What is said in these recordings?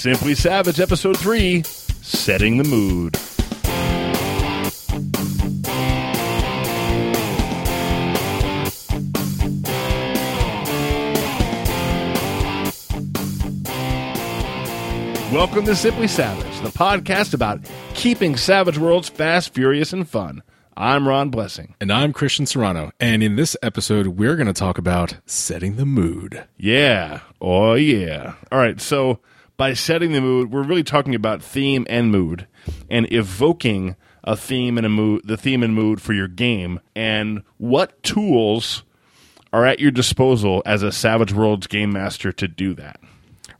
Simply Savage, Episode 3 Setting the Mood. Welcome to Simply Savage, the podcast about keeping Savage Worlds fast, furious, and fun. I'm Ron Blessing. And I'm Christian Serrano. And in this episode, we're going to talk about setting the mood. Yeah. Oh, yeah. All right. So, by setting the mood, we're really talking about theme and mood and evoking a theme and a mood, the theme and mood for your game, and what tools are at your disposal as a Savage Worlds game master to do that.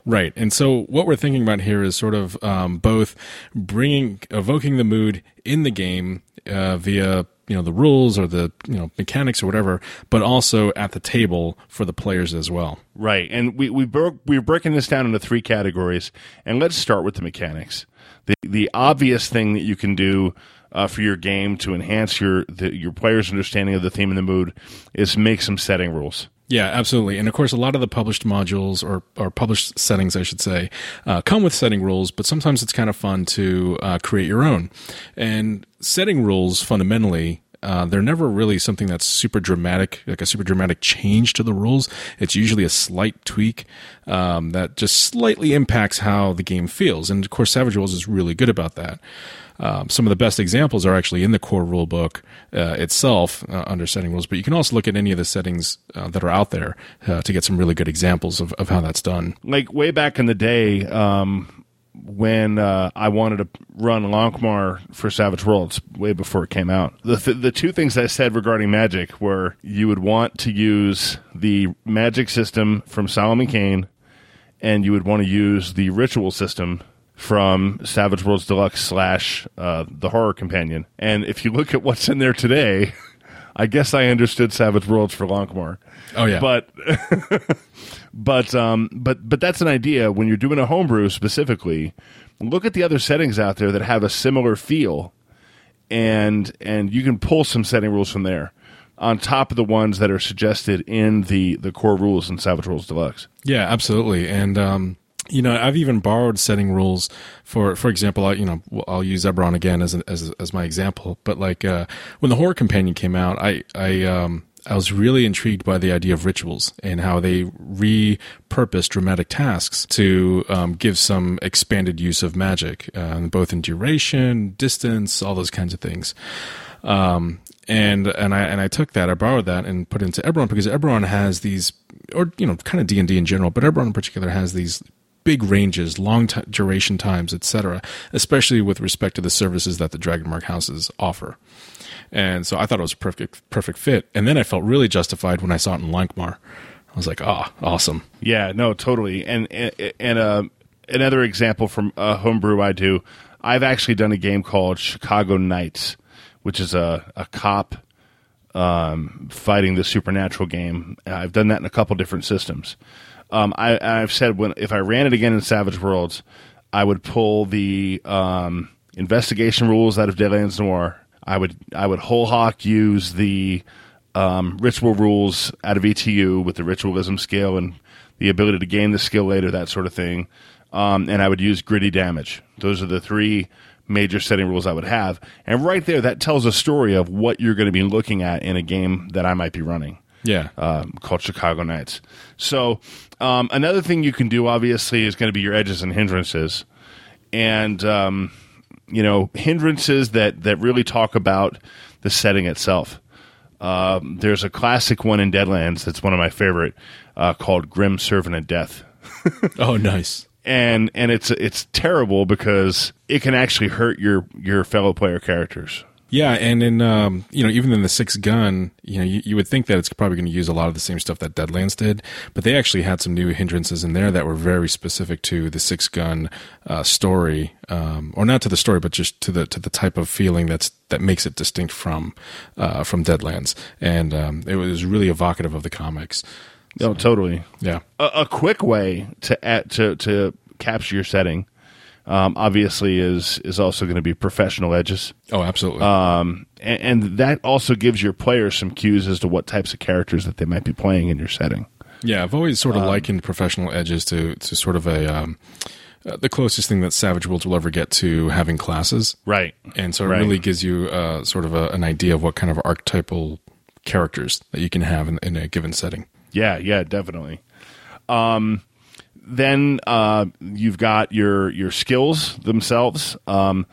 Right. And so what we're thinking about here is sort of um, both bringing, evoking the mood in the game uh, via you know the rules or the you know mechanics or whatever, but also at the table for the players as well. Right, and we we broke we're breaking this down into three categories, and let's start with the mechanics. The the obvious thing that you can do uh, for your game to enhance your the, your players' understanding of the theme and the mood is make some setting rules. Yeah, absolutely. And of course, a lot of the published modules or, or published settings, I should say, uh, come with setting rules, but sometimes it's kind of fun to uh, create your own. And setting rules fundamentally uh, they're never really something that's super dramatic, like a super dramatic change to the rules. It's usually a slight tweak um, that just slightly impacts how the game feels. And of course, Savage Worlds is really good about that. Um, some of the best examples are actually in the core rulebook uh, itself uh, under setting rules, but you can also look at any of the settings uh, that are out there uh, to get some really good examples of, of how that's done. Like way back in the day, um, when uh, I wanted to run Lankhmar for Savage Worlds way before it came out. The th- the two things I said regarding magic were you would want to use the magic system from Solomon Kane, and you would want to use the ritual system from Savage Worlds Deluxe slash uh, the Horror Companion. And if you look at what's in there today, I guess I understood Savage Worlds for Lankhmar. Oh yeah, but but um, but but that's an idea when you're doing a homebrew specifically. Look at the other settings out there that have a similar feel, and and you can pull some setting rules from there on top of the ones that are suggested in the the core rules in Savage Worlds Deluxe. Yeah, absolutely, and um, you know, I've even borrowed setting rules for, for example, I, you know, I'll use Eberron again as, as, as my example, but like, uh, when the horror companion came out, I, I, um, I was really intrigued by the idea of rituals and how they repurpose dramatic tasks to um, give some expanded use of magic, uh, both in duration, distance, all those kinds of things. Um, and and I and I took that, I borrowed that, and put it into Eberron because Eberron has these, or you know, kind of D and D in general, but Eberron in particular has these big ranges, long t- duration times, etc., especially with respect to the services that the Dragonmark houses offer. And so I thought it was a perfect perfect fit. And then I felt really justified when I saw it in Lankhmar. I was like, "Ah, oh, awesome." Yeah, no, totally. And and, and uh, another example from a homebrew I do, I've actually done a game called Chicago Knights, which is a a cop um, fighting the supernatural game. I've done that in a couple different systems. Um, I, have said when if I ran it again in Savage Worlds, I would pull the um, investigation rules out of Deadlands Noir. I would I would whole hawk use the um, ritual rules out of ETU with the ritualism skill and the ability to gain the skill later, that sort of thing. Um, and I would use gritty damage. Those are the three major setting rules I would have. And right there, that tells a story of what you're going to be looking at in a game that I might be running. Yeah. Um, called Chicago Knights. So um, another thing you can do, obviously, is going to be your edges and hindrances. And, um, you know, hindrances that, that really talk about the setting itself. Um, there's a classic one in Deadlands that's one of my favorite uh, called Grim Servant of Death. oh, nice. And and it's it's terrible because it can actually hurt your your fellow player characters. Yeah, and in um, you know even in the Sixth Gun, you know you, you would think that it's probably going to use a lot of the same stuff that Deadlands did, but they actually had some new hindrances in there that were very specific to the Sixth Gun uh, story, um, or not to the story, but just to the to the type of feeling that's that makes it distinct from uh, from Deadlands, and um, it was really evocative of the comics. So, oh, totally. Yeah. A, a quick way to add, to to capture your setting um, obviously is is also going to be professional edges. Oh, absolutely. Um, and, and, that also gives your players some cues as to what types of characters that they might be playing in your setting. Yeah, I've always sort of um, likened professional edges to to sort of a um, uh, the closest thing that Savage Worlds will ever get to having classes, Right. and so it Right. really gives you uh, sort of a, an idea of what kind of archetypal characters that you can have in, in a given setting. Yeah, yeah, definitely. Um, then uh, you've got your your skills themselves. Um,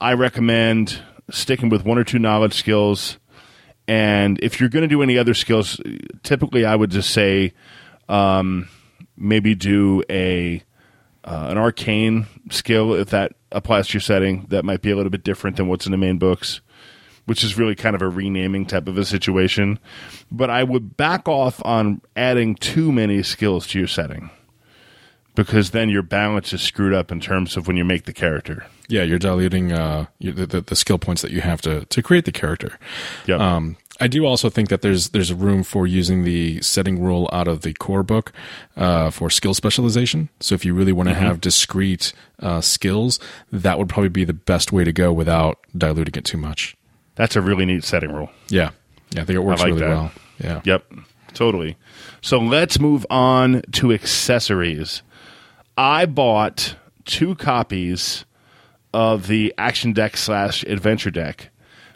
I recommend sticking with one or two knowledge skills, and if you're going to do any other skills, typically I would just say um, maybe do a uh, an arcane skill if that applies to your setting. That might be a little bit different than what's in the main books which is really kind of a renaming type of a situation. But I would back off on adding too many skills to your setting because then your balance is screwed up in terms of when you make the character. Yeah, you're diluting uh, the, the, the skill points that you have to to create the character. Yep. Um, I do also think that there's there's room for using the setting rule out of the core book uh, for skill specialization. So if you really want to have discrete uh, skills, that would probably be the best way to go without diluting it too much. That's a really neat setting rule. Yeah, yeah, I think it works like really that. well. Yeah. Yep, totally. So let's move on to accessories. I bought two copies of the action deck slash adventure deck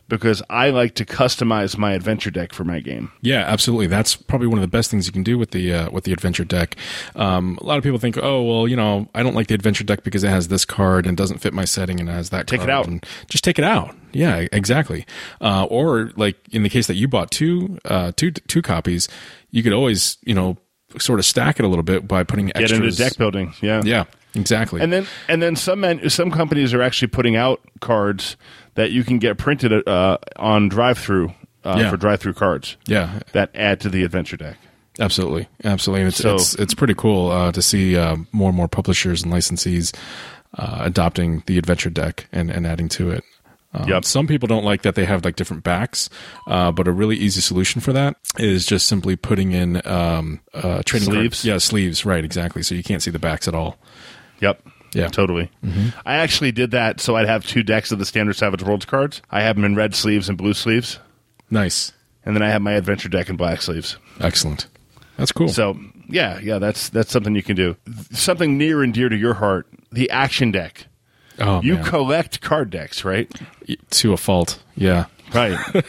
because I like to customize my adventure deck for my game. Yeah, absolutely. That's probably one of the best things you can do with the uh, with the adventure deck. Um, a lot of people think, oh, well, you know, I don't like the adventure deck because it has this card and doesn't fit my setting and it has that. Take it out. and just take it out. Yeah, exactly. Uh, or like in the case that you bought two uh, two two copies, you could always you know sort of stack it a little bit by putting Get extras. into deck building. Yeah. Yeah, exactly. And then and then some men, some companies are actually putting out cards that you can get printed uh, on drive through uh, Yeah. for DriveThruCards yeah, that add to the adventure deck. Absolutely, absolutely. And it's So- it's it's pretty cool uh, to see uh, more and more publishers and licensees uh, adopting the adventure deck and, and adding to it. Um, Yep. Some people don't like that they have like different backs, uh, but a really easy solution for that is just simply putting in um, uh, trading card- Sleeves? Yeah, sleeves. Right, exactly. So you can't see the backs at all. Yep. Yeah. Totally. I actually did that so I'd have two decks of the standard Savage Worlds cards. I have them in red sleeves and blue sleeves, Nice, and then I have my adventure deck in black sleeves. excellent. That's cool. So yeah, yeah, that's that's something you can do. Something near and dear to your heart: the action deck. Oh, You man. collect card decks, right? to a fault. Yeah. Right.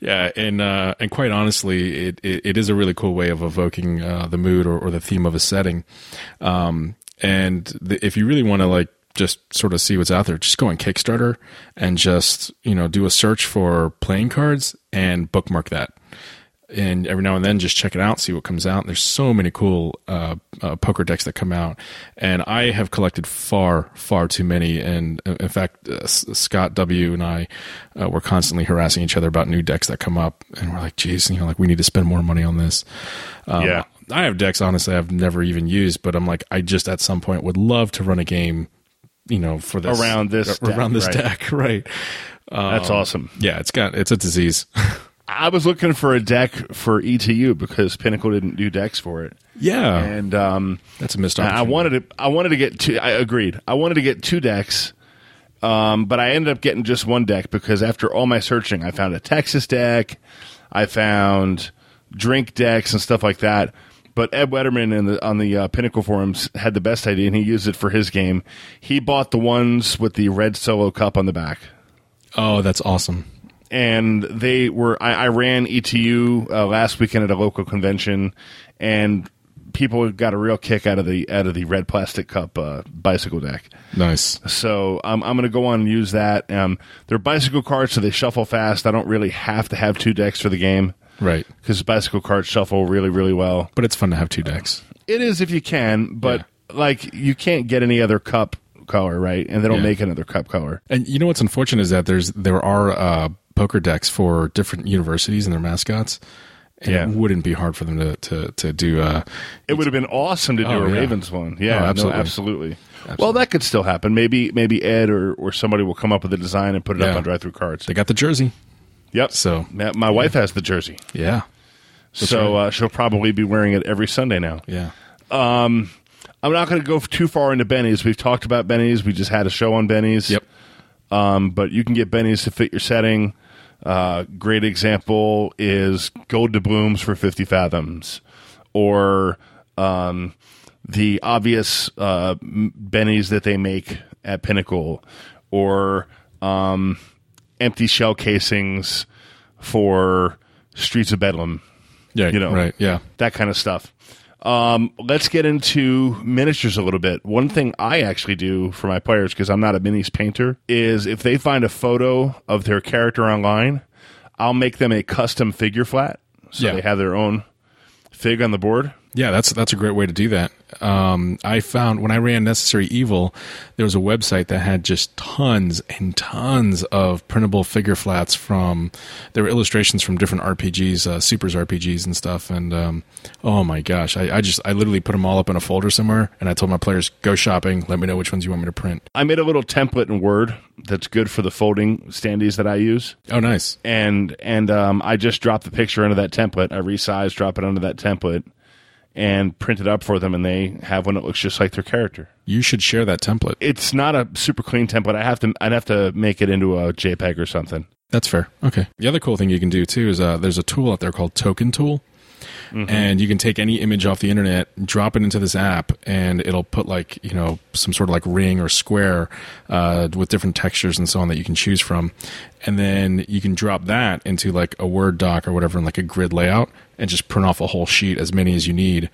Yeah, and uh, and quite honestly, it, it, it is a really cool way of evoking uh, the mood or, or the theme of a setting. Um, and the, if you really want to like just sort of see what's out there, just go on Kickstarter and just you know do a search for playing cards and bookmark that. And every now and then, just check it out, see what comes out. There's so many cool uh, uh, poker decks that come out, and I have collected far, far too many. And uh, in fact, uh, S- Scott W and I uh, were constantly harassing each other about new decks that come up, and we're like, "Geez, you know, like we need to spend more money on this." Um, Yeah. I have decks honestly I've never even used, but I'm like, I just at some point would love to run a game, you know, for this Around this around deck, this right. deck, right? that's awesome. Yeah, it's got it's a disease. I was looking for a deck for ETU because Pinnacle didn't do decks for it, yeah, and um, that's a missed opportunity. I wanted to. I wanted to get two. I agreed. I wanted to get two decks, um, but I ended up getting just one deck because after all my searching, I found a Texas deck, I found drink decks and stuff like that. But Ed Wetterman in the, on the uh, Pinnacle forums had the best idea, and he used it for his game. He bought the ones with the red solo cup on the back. Oh, that's awesome. And they were I, I ran ETU uh, last weekend at a local convention, and people got a real kick out of the out of the red plastic cup uh, bicycle deck. Nice. So um, I'm going to go on and use that. Um, they're bicycle cards, so they shuffle fast. I don't really have to have two decks for the game Right. because bicycle cards shuffle really really well. But it's fun to have two decks. It is if you can, but like you can't get any other cup color, right? And they don't Yeah. make another cup color. And you know what's unfortunate is that there's there are uh, poker decks for different universities and their mascots. And Yeah. it wouldn't be hard for them to to, to do. Uh, It would have been awesome to do Oh, a yeah. Ravens one. Yeah, Oh, no, absolutely. absolutely. Well, that could still happen. Maybe maybe Ed or, or somebody will come up with a design and put it up on DriveThruCards. they got the jersey. Yep. So my, my wife has the jersey, yeah, so uh, she'll probably be wearing it every Sunday now. yeah. Um, I'm not going to go too far into Bennies. We've talked about Bennies. We just had a show on Bennies. Yep. Um, but you can get Bennies to fit your setting. Uh, great example is Gold Doubloons for 50 Fathoms, or um, the obvious uh, bennies that they make at Pinnacle, or um, empty shell casings for Streets of Bedlam, Yeah, You know. right? Yeah, that kind of stuff. Um, let's get into miniatures a little bit. One thing I actually do for my players, because I'm not a minis painter, is if they find a photo of their character online, I'll make them a custom figure flat. So Yeah. they have their own fig on the board. Yeah, that's that's a great way to do that. Um, I found when I ran Necessary Evil, there was a website that had just tons and tons of printable figure flats from. There were illustrations from different RPGs, uh, Supers RPGs and stuff. And um, oh my gosh, I, I just I literally put them all up in a folder somewhere, and I told my players, "Go shopping. Let me know which ones you want me to print." I made a little template in Word that's good for the folding standees that I use. Oh, nice. and and um, I just drop the picture into that template. I resize, drop it onto that template, and print it up for them, and they have one that looks just like their character. You should share that template. It's not a super clean template. I have to I'd have to make it into a JPEG or something. That's fair. Okay. The other cool thing you can do too is uh, there's a tool out there called Token Tool. And you can take any image off the internet, drop it into this app, and it'll put like you know some sort of like ring or square uh, with different textures and so on that you can choose from, and then you can drop that into like a Word doc or whatever in like a grid layout, and just print off a whole sheet as many as you need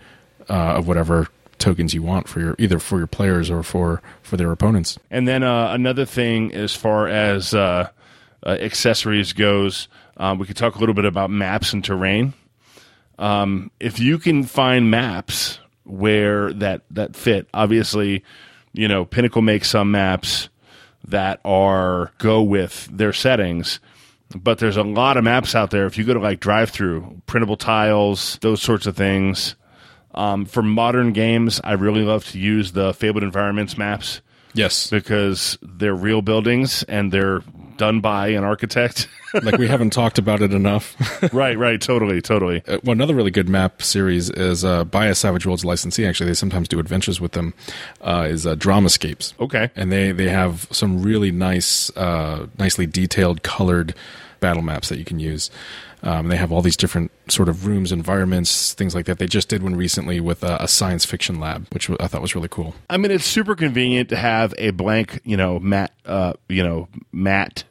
uh, of whatever tokens you want for your either for your players or for for their opponents. And then uh, another thing, as far as uh, uh, accessories goes, um, we could talk a little bit about maps and terrain. Um, if you can find maps where that that fit, obviously, you know Pinnacle makes some maps that are go with their settings. But there's a lot of maps out there. If you go to like drive through, printable tiles, those sorts of things. Um, for modern games, I really love to use the Fabled Environments maps Yes, because they're real buildings and they're done by an architect. like we haven't talked about it enough. right, right, totally, totally. Uh, well, another really good map series is uh, by a Savage Worlds licensee. Actually, they sometimes do adventures with them. Uh, is uh, Dramascapes. Okay. and they they have some really nice, uh, nicely detailed, colored battle maps that you can use. Um, they have all these different sort of rooms, environments, things like that. They just did one recently with uh, a science fiction lab, which I thought was really cool. I mean, it's super convenient to have a blank, you know, mat, uh, you know, mat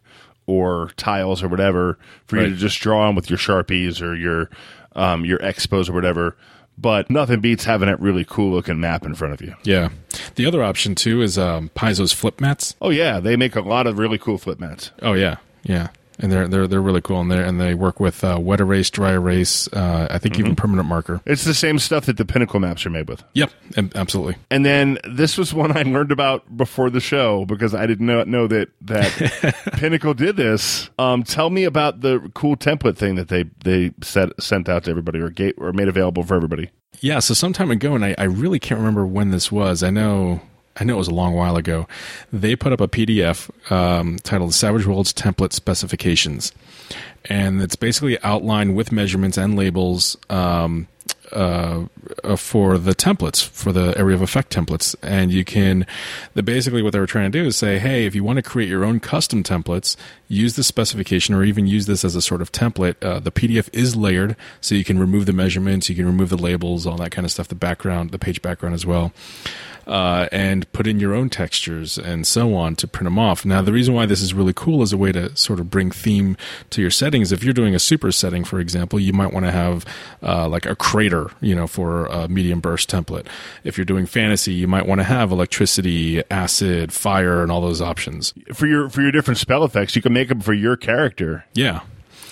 or tiles or whatever for you to just draw on with your sharpies or your um, your expos or whatever. But nothing beats having that really cool looking map in front of you. Yeah. The other option too is um, Paizo's flip mats. Oh yeah, they make a lot of really cool flip mats. Oh yeah, yeah, and they're they're they're really cool, and they and they work with uh, wet erase, dry erase. Uh, I think even permanent marker. It's the same stuff that the Pinnacle maps are made with. Yep, absolutely. And then this was one I learned about before the show because I didn't know, know that that Pinnacle did this. Um, tell me about the cool template thing that they they set, sent out to everybody or gate or made available for everybody. Yeah, so some time ago, and I, I really can't remember when this was. I know I know it was a long while ago. They put up a PDF um, titled "Savage Worlds Template Specifications," and it's basically outlined with measurements and labels. Um, uh, uh, for the templates for the area of effect templates and you can the basically what they were trying to do is say hey if you want to create your own custom templates use this specification or even use this as a sort of template uh, the pdf is layered so you can remove the measurements you can remove the labels all that kind of stuff the background the page background as well uh, and put in your own textures and so on to print them off. Now, the reason why this is really cool is a way to sort of bring theme to your settings. If you're doing a super setting, for example, you might want to have uh, like a crater, you know, for a medium burst template. If you're doing fantasy, you might want to have electricity, acid, fire, and all those options. For your for your different spell effects, you can make them for your character. Yeah.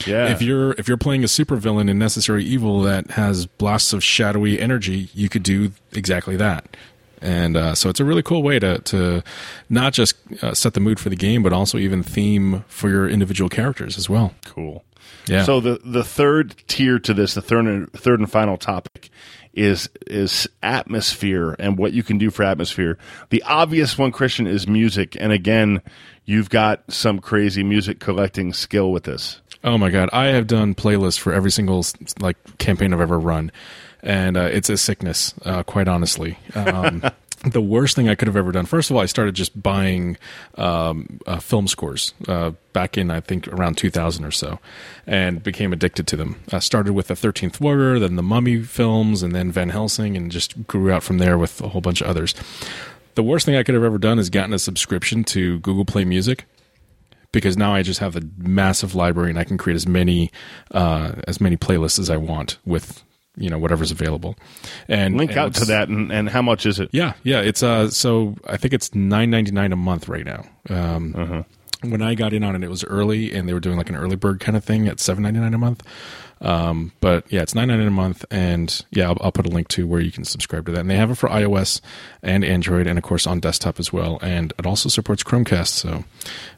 Yeah. If you're if you're playing a supervillain in Necessary Evil that has blasts of shadowy energy, you could do exactly that. And uh, so it's a really cool way to to not just uh, set the mood for the game, but also even theme for your individual characters as well. cool. Yeah. So the the third tier to this, the third and third and final topic is is atmosphere and what you can do for atmosphere. The obvious one, Christian, is music, and again, you've got some crazy music collecting skill with this. Oh my god, I have done playlists for every single like campaign I've ever run, and uh, it's a sickness, uh, quite honestly. Um, the worst thing I could have ever done. First of all, I started just buying um, uh, film scores uh, back in I think around 2000 or so, and became addicted to them. I started with the Thirteenth Warrior, then the Mummy films, and then Van Helsing, and just grew out from there with a whole bunch of others. The worst thing I could have ever done is gotten a subscription to Google Play Music because now I just have a massive library and I can create as many uh, as many playlists as I want with you know whatever's available. And Link and out to that, and, and how much is it? Yeah, yeah. It's uh, so I think it's nine ninety nine a month right now. Um, When I got in on it, it was early, and they were doing like an early bird kind of thing at seven ninety nine a month. Um, but yeah, it's nine ninety nine a month, and yeah, I'll, I'll put a link to where you can subscribe to that. And they have it for iOS and Android, and of course on desktop as well. And it also supports Chromecast, so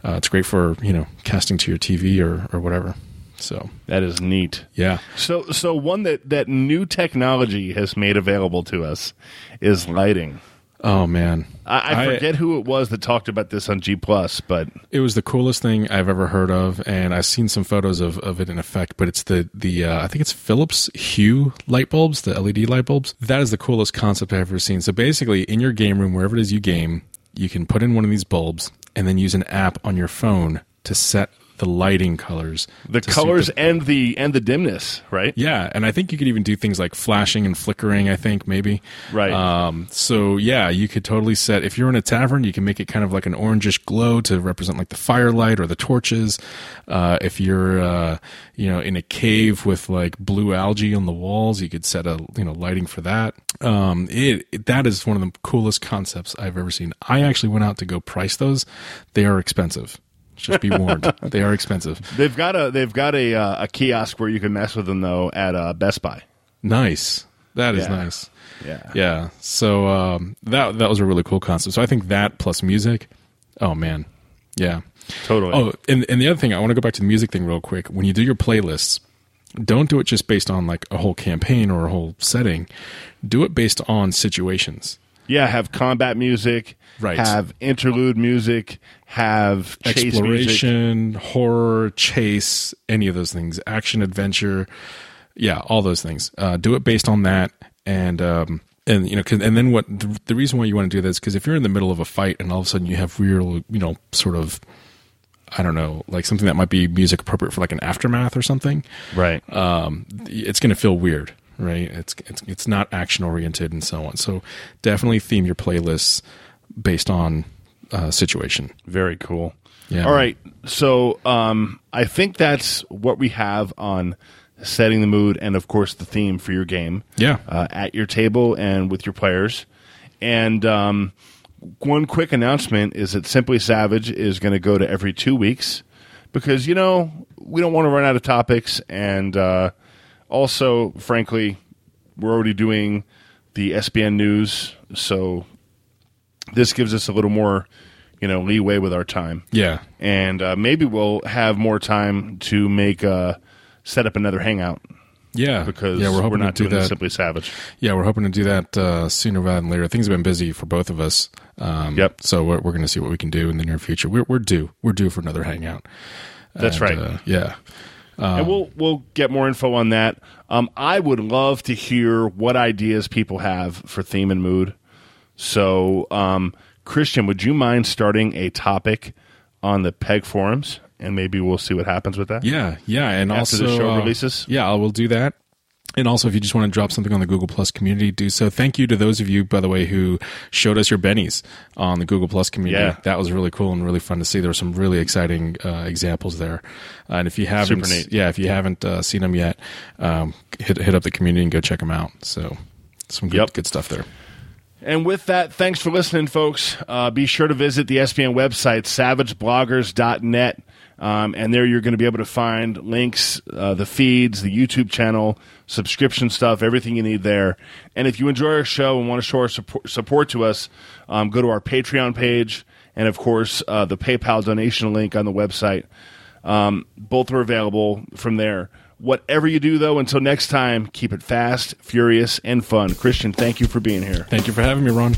uh, it's great for you know casting to your TV or or whatever. So That is neat. yeah, So, so one that that new technology has made available to us is lighting. oh man, I, I I- forget who it was that talked about this on G Plus, but It was the coolest thing I've ever heard of, and I've seen some photos of, of it in effect. But it's the the uh, I think it's Philips Hue light bulbs, the LED light bulbs. That is the coolest concept I've ever seen. So basically, in your game room, wherever it is you game, you can put in one of these bulbs and then use an app on your phone to set the lighting colors. the colors the- and the and the dimness, right? yeah, and I think you could even do things like flashing and flickering. I think maybe Right. Um, so yeah, you could totally set if you're in a tavern, you can make it kind of like an orangish glow to represent like the firelight or the torches. Uh, if you're uh, you know in a cave with like blue algae on the walls, you could set a you know lighting for that. Um, it, it that is one of the coolest concepts I've ever seen. I actually went out to go price those. They are expensive. Just be warned, they are expensive. They've got a they've got a uh, a kiosk where you can mess with them though at uh, Best Buy. Nice. That is Yeah. nice. Yeah. Yeah. So um, that that was a really cool concept. So I think that plus music. Oh man. Yeah. Totally. Oh, and and the other thing I want to go back to the music thing real quick. When you do your playlists, don't do it just based on like a whole campaign or a whole setting. Do it based on situations. Yeah, have combat music, Right. have interlude music, have chase music. Exploration, horror, chase, any of those things, action, adventure, yeah, all those things. Uh, do it based on that, and um, and you know, 'cause- and then what? The, the reason why you want to do this because if you're in the middle of a fight and all of a sudden you have real, you know, sort of, I don't know, like something that might be music appropriate for like an aftermath or something, Right. um, it's going to feel weird, right? It's it's it's not action oriented and so on. So definitely theme your playlists based on uh, situation. Very cool. Yeah. All right. So um, I think that's what we have on setting the mood and, of course, the theme for your game. Yeah. Uh, at your table and with your players. And um, one quick announcement is that Simply Savage is going to go to every two weeks because, you know, we don't want to run out of topics. And uh, also, frankly, we're already doing the SBN news. So this gives us a little more, you know, leeway with our time Yeah. and uh, maybe we'll have more time to make uh, set up another hangout Yeah, because yeah, we're we're, hoping not to do doing that. simply savage. Yeah, we're hoping to do that uh, sooner rather than later. Things have been busy for both of us. Um, Yep. So we're, we're going to see what we can do in the near future. We're, we're due. We're due for another hangout. That's And, right. Uh, yeah. And we'll we'll get more info on that. Um, I would love to hear what ideas people have for theme and mood. So, um, Christian, would you mind starting a topic on the Peg forums, and maybe we'll see what happens with that? Yeah, yeah, and After also the show uh, releases? Yeah, I will do that. And also, if you just want to drop something on the Google Plus community, do so. Thank you to those of you, by the way, who showed us your bennies on the Google Plus community. Yeah. That was really cool and really fun to see. There were some really exciting uh, examples there. Uh, and if you haven't, yeah, if you haven't uh, seen them yet, um, hit hit up the community and go check them out. So, some good Yep. good stuff there. And with that, thanks for listening, folks. Uh, be sure to visit the SBN website, savagebloggers.net. Um, and there you're going to be able to find links, uh, the feeds, the YouTube channel, subscription stuff, everything you need there. And if you enjoy our show and want to show our support, support to us, um, go to our Patreon page and, of course, uh, the PayPal donation link on the website. Um, both are available from there. Whatever you do, though, until next time, keep it fast, furious, and fun. Christian, thank you for being here. Thank you for having me, Ron.